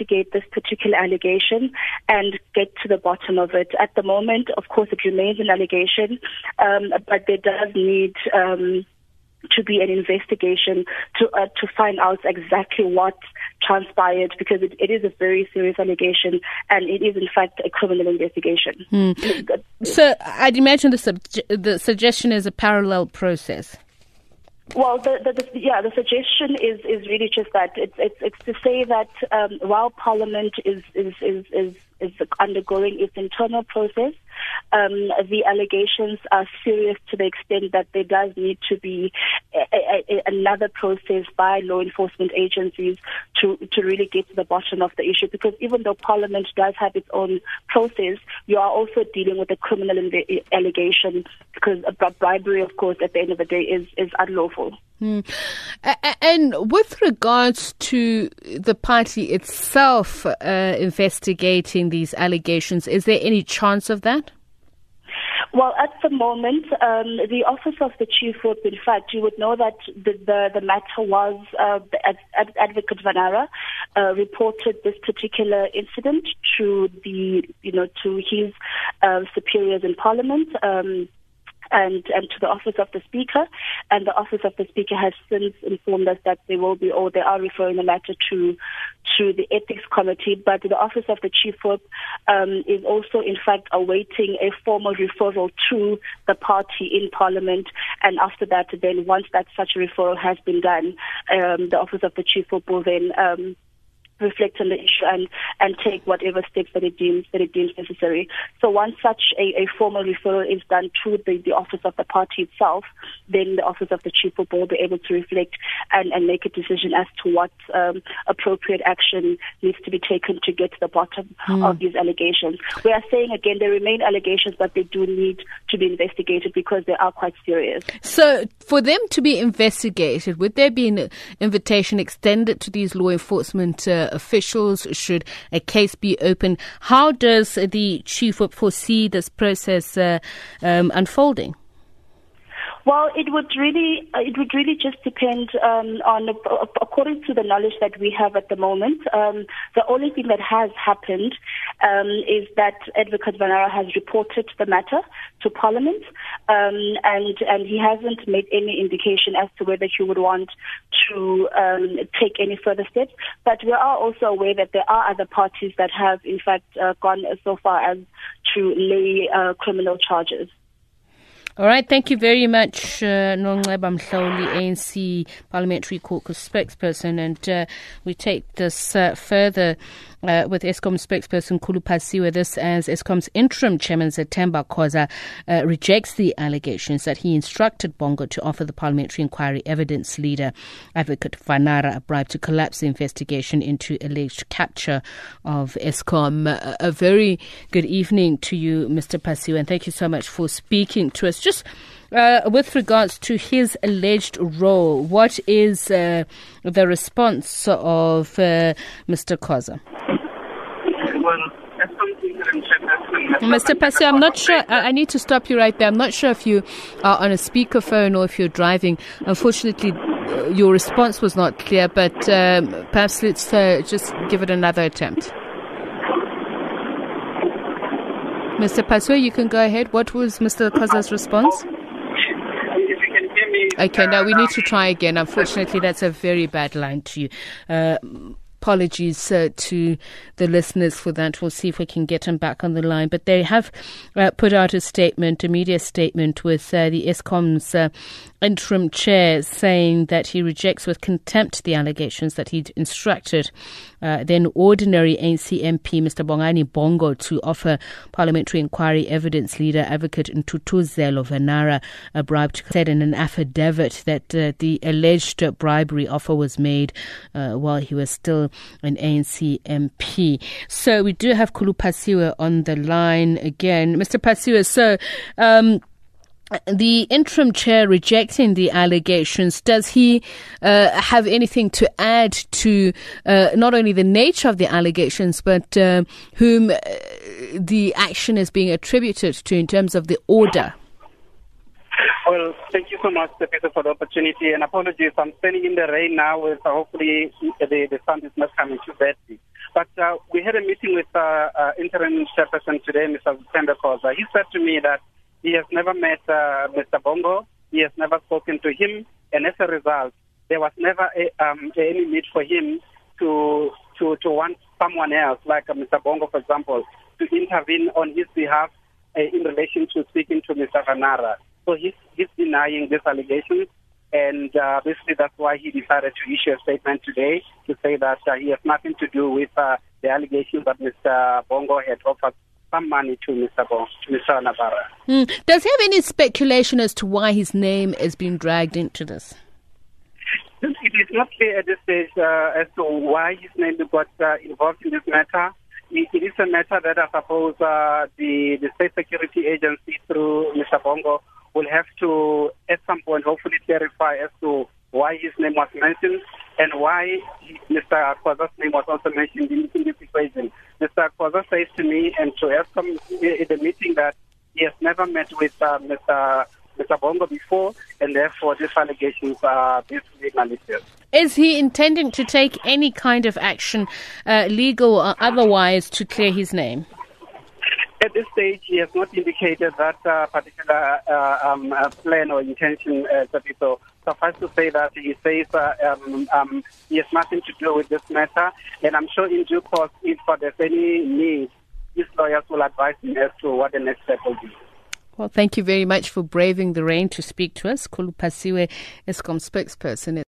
investigate this particular allegation and get to the bottom of it. At the moment, of course, it remains an allegation, um, but there does need um, to be an investigation to uh, to find out exactly what transpired because it, it is a very serious allegation and it is in fact a criminal investigation. Hmm. So I'd imagine the sub- the suggestion is a parallel process. Well, the, the, the, yeah, the suggestion is, is really just that it's it's, it's to say that um, while Parliament is is, is is is undergoing its internal process, um, the allegations are serious to the extent that there does need to be a, a, a, another process by law enforcement agencies to, to really get to the bottom of the issue. Because even though Parliament does have its own process, you are also dealing with a criminal inv- allegation because bribery, of course, at the end of the day is, is unlawful. Mm. And with regards to the party itself uh, investigating these allegations, is there any chance of that? Well, at the moment, um, the Office of the Chief Whip, in fact, you would know that the, the, the matter was uh, Ad- Advocate Vanara uh, reported this particular incident to the, you know, to his uh, superiors in Parliament. Um, and, and to the office of the speaker. And the office of the speaker has since informed us that they will be, or they are referring the matter to to the ethics committee. But the office of the chief whip um, is also, in fact, awaiting a formal referral to the party in parliament. And after that, then once that such referral has been done, um, the office of the chief whip will then um, reflect on the issue and, and take whatever steps that it deems that it deems necessary. So once such a, a formal referral is done to the, the office of the party itself, then the office of the chief will be able to reflect and, and make a decision as to what um, appropriate action needs to be taken to get to the bottom mm. of these allegations. We are saying again they remain allegations, but they do need to be investigated because they are quite serious. So for them to be investigated, would there be an invitation extended to these law enforcement uh, officials should a case be open. How does the chief foresee this process uh, um, unfolding? Well, it would really uh, it would really just depend um, on according to the knowledge that we have at the moment. Um, the only thing that has happened um, is that Advocate Vanara has reported the matter to Parliament, um, and and he hasn't made any indication as to whether he would want to um, take any further steps. But we are also aware that there are other parties that have, in fact, uh, gone so far as to lay uh, criminal charges. All right, thank you very much, uh, Mhlauli, ANC Parliamentary Caucus spokesperson. And uh, we take this uh, further uh, with Eskom spokesperson Khulu Phasiwe. This as Eskom's interim chairman Zethembe Khoza uh, rejects the allegations that he instructed Bongo to offer the parliamentary inquiry evidence leader, Advocate Vanara, a bribe to collapse the investigation into alleged capture of Eskom. Uh, a very good evening to you, Mr. Phasiwe, and thank you so much for speaking to us. Just uh, with regards to his alleged role, what is uh, the response of uh, Mr. Khoza? Mr. Passi, I'm not sure. I need to stop you right there. I'm not sure if you are on a speakerphone or if you're driving. Unfortunately, uh, your response was not clear, but um, perhaps let's uh, just give it another attempt. Mr. Pasua, you can go ahead. What was Mr. Khoza's response? Okay, now we need to try again. Unfortunately, that's a very bad line to you. Uh, apologies uh, to the listeners for that. We'll see if we can get them back on the line. But they have uh, put out a statement, a media statement, with uh, the Eskom's uh, interim chair saying that he rejects with contempt the allegations that he'd instructed uh, then ordinary ANC MP Mr. Bongani Bongo to offer parliamentary inquiry evidence leader advocate Ntuthuzelo Vanara a bribe to said in an affidavit that uh, the alleged bribery offer was made uh, while he was still an ANC MP. So we do have Khulu Phasiwe on the line again. Mr. Phasiwe, so um, the interim chair rejecting the allegations, does he uh, have anything to add to uh, not only the nature of the allegations, but uh, whom the action is being attributed to in terms of the order? Well, thank you so much, Peter, for the opportunity. And apologies, I'm standing in the rain now, so hopefully the, the sound is not coming too badly. But uh, we had a meeting with uh, uh, interim chairperson today, Mr. Khoza. He said to me that he has never met uh, Mr. Bongo. He has never spoken to him, and as a result, there was never a, um, any need for him to to to want someone else, like uh, Mr. Bongo, for example, to intervene on his behalf uh, in relation to speaking to Mr. Vanara. So he's, he's denying these allegations. And uh, basically, that's why he decided to issue a statement today to say that uh, he has nothing to do with uh, the allegations that Mr. Bongo had offered some money to Mr. Bongo, to Mr. Vanara. Mm. Does he have any speculation as to why his name is being dragged into this? It is not clear at this stage uh, as to why his name got uh, involved in this matter. It, it is a matter that I suppose uh, the, the State Security Agency, through Mr. Bongo, will have to, at some point, hopefully clarify as to why his name was mentioned and why Mr. Khoza's name was also mentioned in, in this equation. Mr. Khoza says to me and to Eskom in the meeting that he has never met with uh, Mr. Mr. Bongo before, and therefore these allegations are basically malicious. Is he intending to take any kind of action, uh, legal or otherwise, to clear his name? At this stage, he has not indicated that uh, particular uh, um, uh, plan or intention, uh, so suffice to say that he says uh, um, um, he has nothing to do with this matter, and I'm sure in due course, if there's any need, his lawyers will advise him as to what the next step will be. Well, thank you very much for braving the rain to speak to us. Khulu Phasiwe Eskom spokesperson.